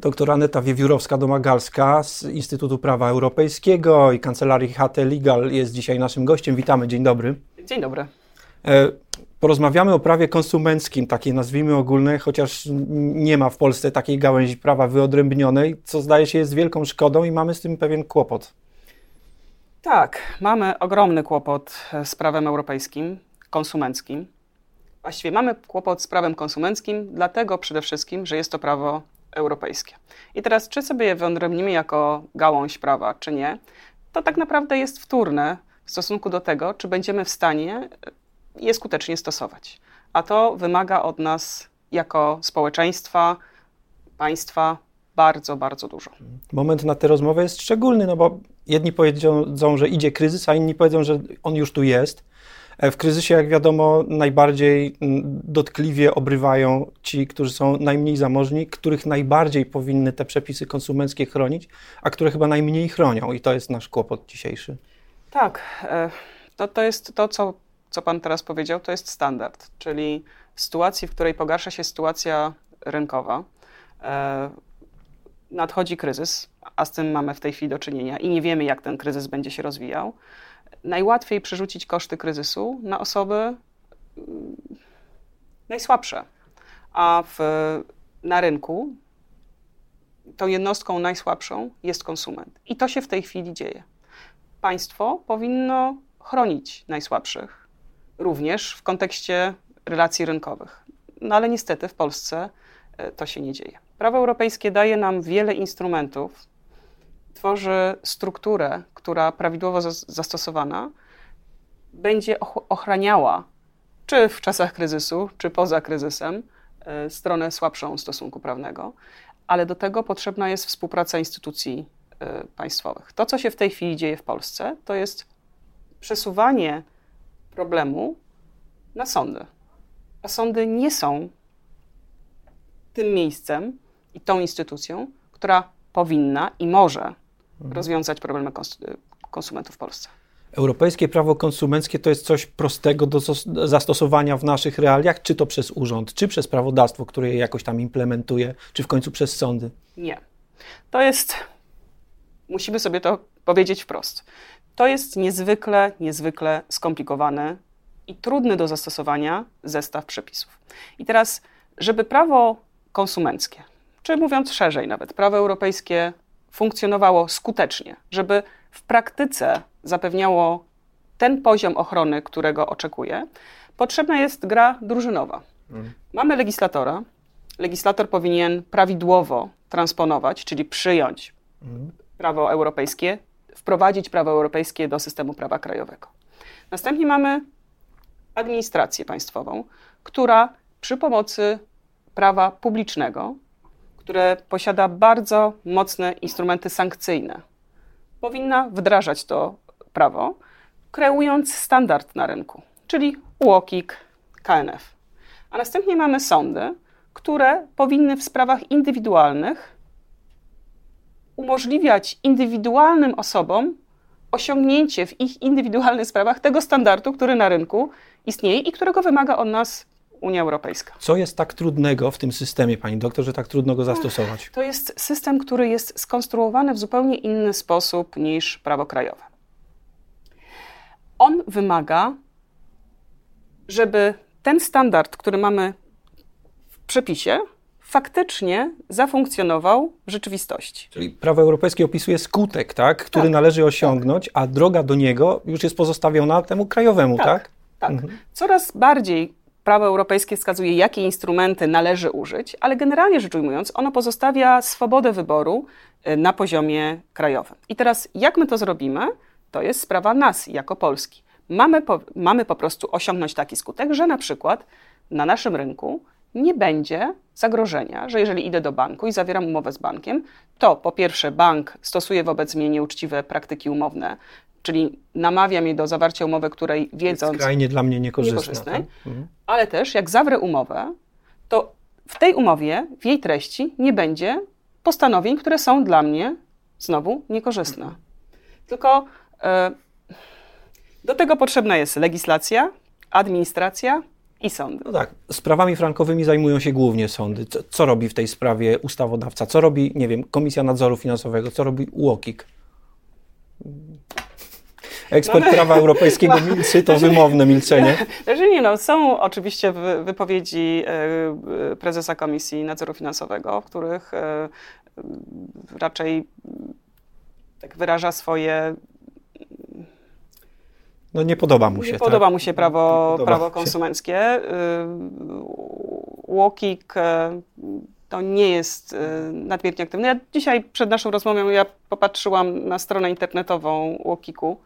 Doktor Aneta Wiewiórowska-Domagalska z Instytutu Prawa Europejskiego i Kancelarii HT Legal jest dzisiaj naszym gościem. Witamy, dzień dobry. Dzień dobry. E, porozmawiamy o prawie konsumenckim, takiej nazwijmy ogólnej, chociaż nie ma w Polsce takiej gałęzi prawa wyodrębnionej, co zdaje się jest wielką szkodą i mamy z tym pewien kłopot. Tak, mamy ogromny kłopot z prawem europejskim, konsumenckim. Właściwie mamy kłopot z prawem konsumenckim, dlatego przede wszystkim, że jest to prawo europejskie. I teraz, czy sobie je wyodrębnimy jako gałąź prawa, czy nie, to tak naprawdę jest wtórne w stosunku do tego, czy będziemy w stanie je skutecznie stosować. A to wymaga od nas jako społeczeństwa, państwa bardzo, bardzo dużo. Moment na tę rozmowę jest szczególny, no bo jedni powiedzą, że idzie kryzys, a inni powiedzą, że on już tu jest. W kryzysie, jak wiadomo, najbardziej mm, dotkliwie obrywają ci, którzy są najmniej zamożni, których najbardziej powinny te przepisy konsumenckie chronić, a które chyba najmniej chronią. I to jest nasz kłopot dzisiejszy. Tak. E, to, to jest to, co, co Pan teraz powiedział, to jest standard. Czyli w sytuacji, w której pogarsza się sytuacja rynkowa, e, nadchodzi kryzys, a z tym mamy w tej chwili do czynienia i nie wiemy, jak ten kryzys będzie się rozwijał najłatwiej przerzucić koszty kryzysu na osoby mm, najsłabsze. A w, na rynku tą jednostką najsłabszą jest konsument. I to się w tej chwili dzieje. Państwo powinno chronić najsłabszych, również w kontekście relacji rynkowych. No ale niestety w Polsce e, to się nie dzieje. Prawo europejskie daje nam wiele instrumentów, tworzy strukturę, która prawidłowo zastosowana będzie ochraniała, czy w czasach kryzysu, czy poza kryzysem, e, stronę słabszą stosunku prawnego, ale do tego potrzebna jest współpraca instytucji e, państwowych. To, co się w tej chwili dzieje w Polsce, to jest przesuwanie problemu na sądy. A sądy nie są tym miejscem i tą instytucją, która powinna i może. Rozwiązać problemy konsumentów w Polsce. Europejskie prawo konsumenckie to jest coś prostego do zastosowania w naszych realiach, czy to przez urząd, czy przez prawodawstwo, które je jakoś tam implementuje, czy w końcu przez sądy? Nie. To jest, musimy sobie to powiedzieć wprost. To jest niezwykle, niezwykle skomplikowany i trudny do zastosowania zestaw przepisów. I teraz, żeby prawo konsumenckie, czy mówiąc szerzej nawet, prawo europejskie funkcjonowało skutecznie, żeby w praktyce zapewniało ten poziom ochrony, którego oczekuje, potrzebna jest gra drużynowa. Mhm. Mamy legislatora. Legislator powinien prawidłowo transponować, czyli przyjąć mhm. prawo europejskie, wprowadzić prawo europejskie do systemu prawa krajowego. Następnie mamy administrację państwową, która przy pomocy prawa publicznego które posiada bardzo mocne instrumenty sankcyjne, powinna wdrażać to prawo, kreując standard na rynku, czyli UOKiK, KNF. A następnie mamy sądy, które powinny w sprawach indywidualnych umożliwiać indywidualnym osobom osiągnięcie w ich indywidualnych sprawach tego standardu, który na rynku istnieje i którego wymaga od nas Unia Europejska. Co jest tak trudnego w tym systemie, pani doktor, że tak trudno go zastosować? To jest system, który jest skonstruowany w zupełnie inny sposób niż prawo krajowe. On wymaga, żeby ten standard, który mamy w przepisie, faktycznie zafunkcjonował w rzeczywistości. Czyli prawo europejskie opisuje skutek, tak, który tak, należy osiągnąć, tak. a droga do niego już jest pozostawiona temu krajowemu, tak? Tak. tak. Mhm. Coraz bardziej prawo europejskie wskazuje, jakie instrumenty należy użyć, ale generalnie rzecz ujmując, ono pozostawia swobodę wyboru y, na poziomie krajowym. I teraz, jak my to zrobimy, to jest sprawa nas jako Polski. Mamy po, mamy po prostu osiągnąć taki skutek, że na przykład na naszym rynku nie będzie zagrożenia, że jeżeli idę do banku i zawieram umowę z bankiem, to po pierwsze bank stosuje wobec mnie nieuczciwe praktyki umowne, czyli namawiam jej do zawarcia umowy, której wiedząc... Skrajnie dla mnie niekorzystnej. Tak? Mhm. Ale też, jak zawrę umowę, to w tej umowie, w jej treści nie będzie postanowień, które są dla mnie znowu niekorzystne. Mhm. Tylko y, do tego potrzebna jest legislacja, administracja i sądy. No tak, sprawami frankowymi zajmują się głównie sądy. Co, co, robi w tej sprawie ustawodawca? Co robi, nie wiem, Komisja Nadzoru Finansowego? Co robi UOKiK? Ekspert Mamy... prawa europejskiego milczy, to wymowne milczenie. Znaczy nie no, są oczywiście wypowiedzi e, prezesa Komisji Nadzoru Finansowego, w których e, raczej tak wyraża swoje no nie podoba mu się. Nie podoba tak? mu się prawo, prawo konsumenckie. Łokik y, to nie jest y, nadmiernie aktywny. Ja dzisiaj przed naszą rozmową ja popatrzyłam na stronę internetową Łokiku.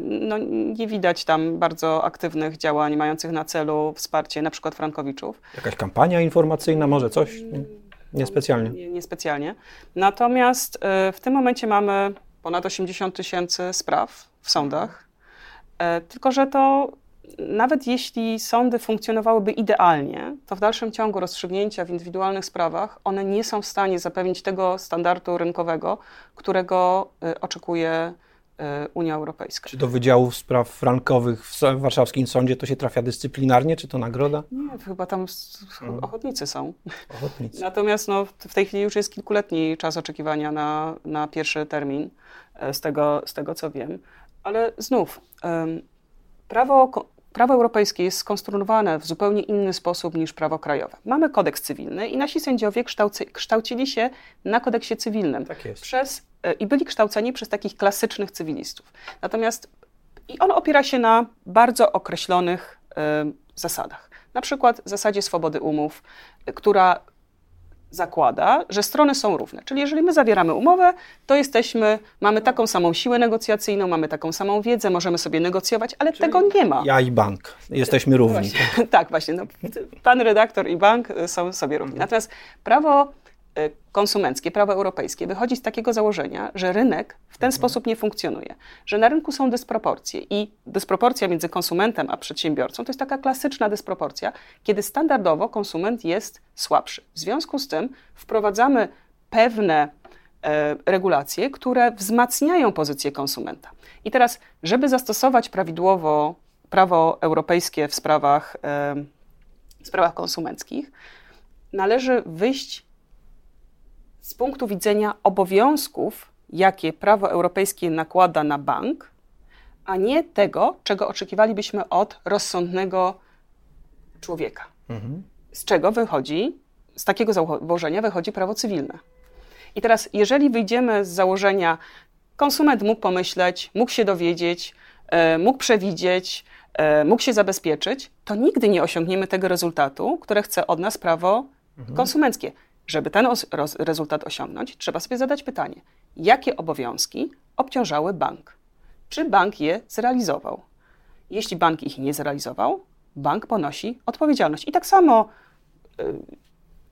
No, nie widać tam bardzo aktywnych działań mających na celu wsparcie na przykład frankowiczów. Jakaś kampania informacyjna, może coś? Niespecjalnie. Nie, niespecjalnie. Natomiast w tym momencie mamy ponad 80 tysięcy spraw w sądach E, tylko, że to nawet jeśli sądy funkcjonowałyby idealnie, to w dalszym ciągu rozstrzygnięcia w indywidualnych sprawach, one nie są w stanie zapewnić tego standardu rynkowego, którego e, oczekuje e, Unia Europejska. Czy do Wydziału Spraw Frankowych w warszawskim sądzie to się trafia dyscyplinarnie, czy to nagroda? Nie, chyba tam hmm. ochotnicy są. Ochotnicy. Natomiast no, w tej chwili już jest kilkuletni czas oczekiwania na, na pierwszy termin, z tego, z tego co wiem. Ale znów, prawo, prawo europejskie jest skonstruowane w zupełnie inny sposób niż prawo krajowe. Mamy kodeks cywilny i nasi sędziowie kształcy, kształcili się na kodeksie cywilnym. Tak jest. Przez, e, I byli kształceni przez takich klasycznych cywilistów. Natomiast i on opiera się na bardzo określonych y, zasadach. Na przykład zasadzie swobody umów, y, która zakłada, że strony są równe. Czyli jeżeli my zawieramy umowę, to jesteśmy, mamy taką samą siłę negocjacyjną, mamy taką samą wiedzę, możemy sobie negocjować, ale Czyli tego nie ma. Ja i bank. Jesteśmy równi. Właśnie. tak, właśnie. No, pan redaktor i bank są sobie równi. Natomiast prawo Y, konsumenckie, prawo europejskie wychodzi z takiego założenia, że rynek w ten mhm. sposób nie funkcjonuje, że na rynku są dysproporcje i dysproporcja między konsumentem a przedsiębiorcą to jest taka klasyczna dysproporcja, kiedy standardowo konsument jest słabszy. W związku z tym wprowadzamy pewne e, regulacje, które wzmacniają pozycję konsumenta. I teraz, żeby zastosować prawidłowo prawo europejskie w sprawach, e, w sprawach konsumenckich, należy wyjść z punktu widzenia obowiązków, jakie prawo europejskie nakłada na bank, a nie tego, czego oczekiwalibyśmy od rozsądnego człowieka. Mhm. Z czego wychodzi, z takiego założenia wychodzi prawo cywilne. I teraz, jeżeli wyjdziemy z założenia, konsument mógł pomyśleć, mógł się dowiedzieć, e, mógł przewidzieć, e, mógł się zabezpieczyć, to nigdy nie osiągniemy tego rezultatu, które chce od nas prawo mhm. konsumenckie. Żeby ten rezultat osiągnąć, trzeba sobie zadać pytanie, jakie obowiązki obciążały bank? Czy bank je zrealizował? Jeśli bank ich nie zrealizował, bank ponosi odpowiedzialność. I tak samo y,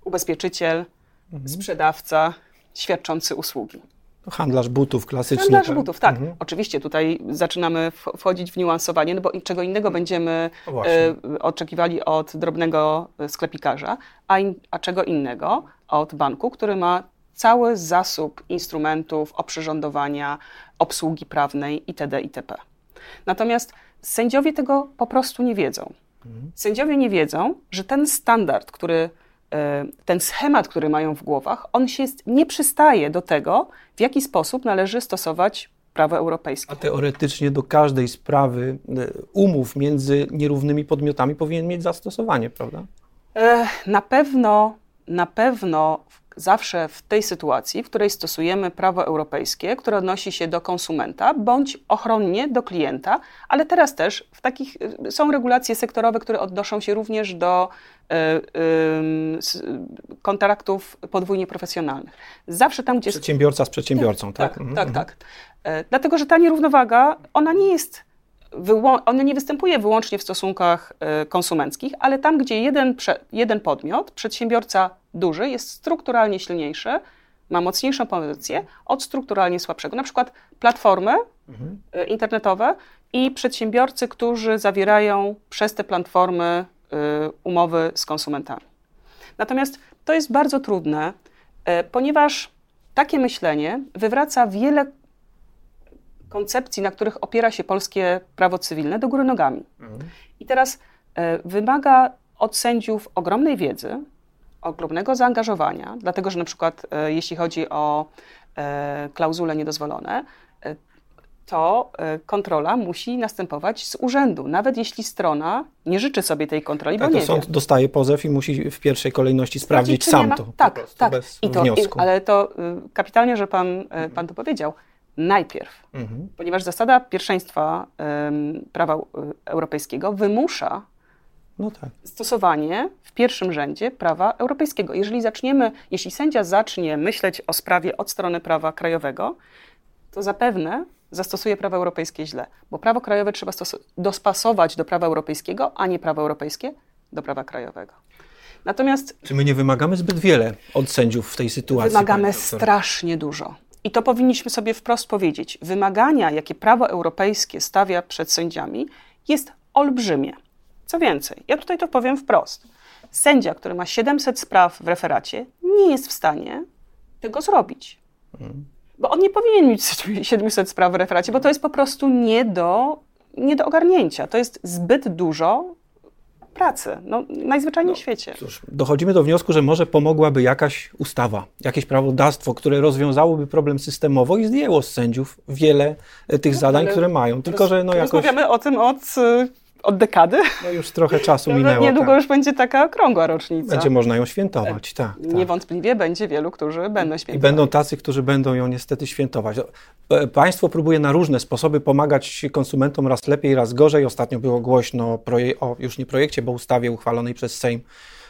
ubezpieczyciel, mhm. sprzedawca, świadczący usługi. Handlarz butów klasyczny. Handlarz tak? butów, tak. Mhm. Oczywiście tutaj zaczynamy wchodzić w niuansowanie, no bo czego innego będziemy y, oczekiwali od drobnego sklepikarza, a, in, a czego innego od banku, który ma cały zasób instrumentów oprzyrządowania, obsługi prawnej itd. itp. Natomiast sędziowie tego po prostu nie wiedzą. Mhm. Sędziowie nie wiedzą, że ten standard, który e, ten schemat, który mają w głowach, on się nie przystaje do tego, w jaki sposób należy stosować prawo europejskie. A teoretycznie do każdej sprawy e, umów między nierównymi podmiotami powinien mieć zastosowanie, prawda? E, na pewno na pewno zawsze w tej sytuacji, w której stosujemy prawo europejskie, które odnosi się do konsumenta, bądź ochronnie do klienta, ale teraz też w takich y, są regulacje sektorowe, które odnoszą się również do y, kontraktów podwójnie profesjonalnych. Zawsze tam, gdzie... Przedsiębiorca z przedsiębiorcą, tak? Tak, mhm. tak, tak. E, dlatego, że ta nierównowaga, ona nie jest one nie występuje wyłącznie w stosunkach e, konsumenckich, ale tam, gdzie jeden, jeden podmiot, przedsiębiorca duży, jest strukturalnie silniejszy, ma mocniejszą pozycję od strukturalnie słabszego. Na przykład platformy mhm. E, internetowe i przedsiębiorcy, którzy zawierają przez te platformy e, umowy z konsumentami. Natomiast to jest bardzo trudne, ponieważ takie myślenie wywraca wiele koncepcji, na których opiera się polskie prawo cywilne, do góry nogami. Mhm. I teraz e, wymaga od sędziów ogromnej wiedzy, ogromnego zaangażowania, dlatego że na przykład e, jeśli chodzi o e, klauzule niedozwolone, to kontrola musi następować z urzędu, nawet jeśli strona nie życzy sobie tej kontroli, tak, bo nie sąd wie. dostaje pozew i musi w pierwszej kolejności sprawdzić sam to. Tak, tak. I to. I, ale to y, kapitalnie, że pan, y, pan to powiedział. Najpierw, Mhm. ponieważ zasada pierwszeństwa ym, prawa y, europejskiego wymusza No tak. stosowanie w pierwszym rzędzie prawa europejskiego. Jeżeli zaczniemy, jeśli sędzia zacznie myśleć o sprawie od strony prawa krajowego, to zapewne zastosuje prawo europejskie źle, bo prawo krajowe trzeba dospasować do prawa europejskiego, a nie prawo europejskie do prawa krajowego. Natomiast Czy my nie wymagamy zbyt wiele od sędziów w tej sytuacji? wymagamy strasznie dużo. I to powinniśmy sobie wprost powiedzieć. Wymagania, jakie prawo europejskie stawia przed sędziami, jest olbrzymie. Co więcej, ja tutaj to powiem wprost. Sędzia, który ma 700 spraw w referacie, nie jest w stanie tego zrobić. Bo on nie powinien mieć 700 spraw w referacie, bo to jest po prostu nie do, nie do ogarnięcia. To jest zbyt dużo pracy. No, najzwyczajniej w świecie. Cóż, dochodzimy do wniosku, że może pomogłaby jakaś ustawa, jakieś prawodawstwo, które rozwiązałoby problem systemowo i zdjęło z sędziów wiele e, tych zadań, ale które mają. Tylko, że no jakoś Rozmawiamy o tym od, y, od dekady. no już trochę czasu minęło. Niedługo tak. już będzie taka okrągła rocznica. Będzie można ją świętować, tak. tak. Niewątpliwie będzie wielu, którzy będą I świętować. będą tacy, którzy będą ją niestety świętować. E, Państwo próbuje na różne sposoby pomagać konsumentom raz lepiej, raz gorzej. Ostatnio było głośno o już nie projekcie, bo ustawie uchwalonej przez Sejm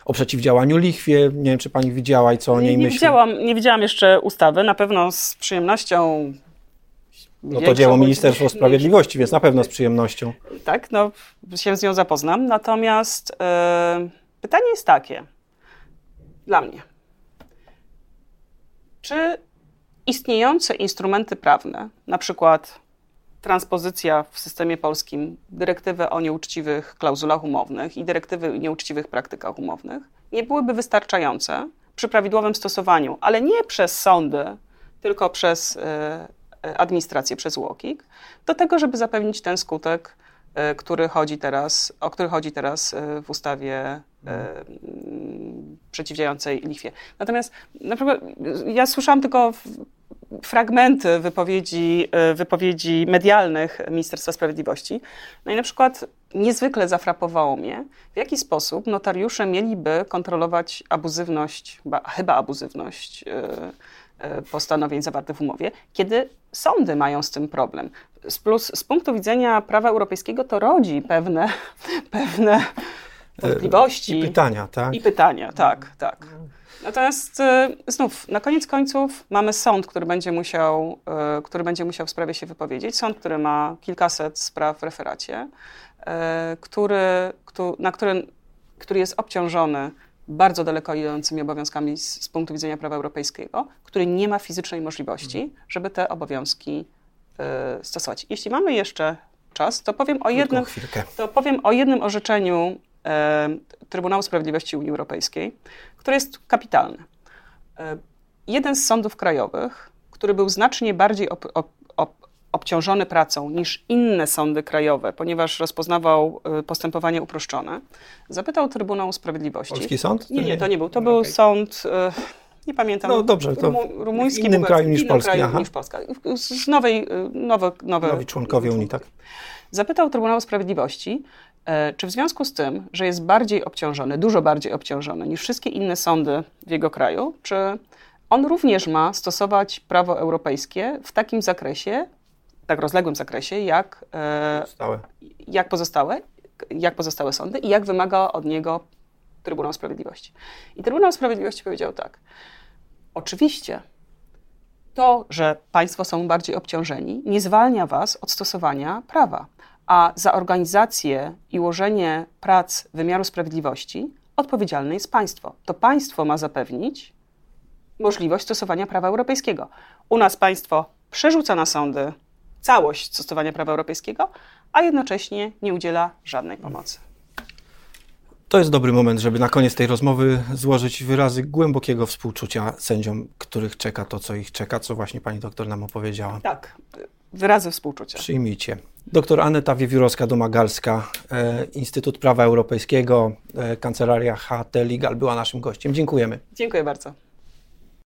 o przeciwdziałaniu lichwie. Nie wiem, czy pani widziała i co o niej nie, nie, myśli. widziałam, nie widziałam jeszcze ustawy. Na pewno z przyjemnością. No to dzieło mniejszą- Sprawiedliwości, więc na pewno z przyjemnością. Tak, no się z nią zapoznam. Natomiast e, pytanie jest takie dla mnie. Czy istniejące instrumenty prawne, na przykład transpozycja w systemie polskim dyrektywy o nieuczciwych klauzulach umownych i dyrektywy o nieuczciwych praktykach umownych, nie byłyby wystarczające przy prawidłowym stosowaniu, ale nie przez sądy, tylko przez e, administrację, przez UOKiK, do tego, żeby zapewnić ten skutek, e, który chodzi teraz, o który chodzi teraz e, w ustawie e, mm, przeciwdziałającej lichwie. Natomiast na przykład ja słyszałam tylko fragmenty wypowiedzi, e, wypowiedzi medialnych Ministerstwa Sprawiedliwości. No i na przykład niezwykle zafrapowało mnie, w jaki sposób notariusze mieliby kontrolować abuzywność, ba, chyba abuzywność e, e, postanowień zawartych w umowie, kiedy sądy mają z tym problem. Z, plus, z punktu widzenia prawa europejskiego to rodzi pewne, pewne wątpliwości I pytania, tak? i pytania, tak, tak. Natomiast e, znów, na koniec końców mamy sąd, który będzie musiał, e, który będzie musiał w sprawie się wypowiedzieć. Sąd, który ma kilkaset spraw w referacie, e, który, któ- na który, który jest obciążony bardzo daleko idącymi obowiązkami z, z punktu widzenia prawa europejskiego, który nie ma fizycznej możliwości, żeby te obowiązki e, stosować. Jeśli mamy jeszcze czas, to powiem o jednym, to powiem o jednym orzeczeniu e, Trybunału Sprawiedliwości Unii Europejskiej, które jest kapitalne. E, jeden z sądów krajowych, który był znacznie bardziej op, op, obciążony pracą niż inne sądy krajowe, ponieważ rozpoznawał e, postępowanie uproszczone, zapytał Trybunału Sprawiedliwości. Polski sąd? Nie, nie, to nie był. To No, był sąd. e, Nie pamiętam. No dobrze, to rumu- rumuński, w innym kraju niż aha. niż Polska. Z nowej, e, nowe, nowe, Nowi członkowie Unii, tak? Zapytał Trybunału Sprawiedliwości, e, czy w związku z tym, że jest bardziej obciążony, dużo bardziej obciążony niż wszystkie inne sądy w jego kraju, czy on również ma stosować prawo europejskie w takim zakresie, tak rozległym zakresie, jak, e, Stałe. jak, pozostałe, jak pozostałe sądy i jak wymaga od niego Trybunał Sprawiedliwości. I Trybunał Sprawiedliwości powiedział tak. Oczywiście to, że państwo są bardziej obciążeni, nie zwalnia was od stosowania prawa, a za organizację i ułożenie prac wymiaru sprawiedliwości odpowiedzialne jest państwo. To państwo ma zapewnić możliwość stosowania prawa europejskiego. U nas państwo przerzuca na sądy całość stosowania prawa europejskiego, a jednocześnie nie udziela żadnej pomocy. To jest dobry moment, żeby na koniec tej rozmowy złożyć wyrazy głębokiego współczucia sędziom, których czeka to, co ich czeka, co właśnie pani doktor nam opowiedziała. Tak, wyrazy współczucia. Przyjmijcie. Doktor Aneta Wiewiórowska-Domagalska, e, Instytut Prawa Europejskiego, e, Kancelaria HT Legal była naszym gościem. Dziękujemy. Dziękuję bardzo.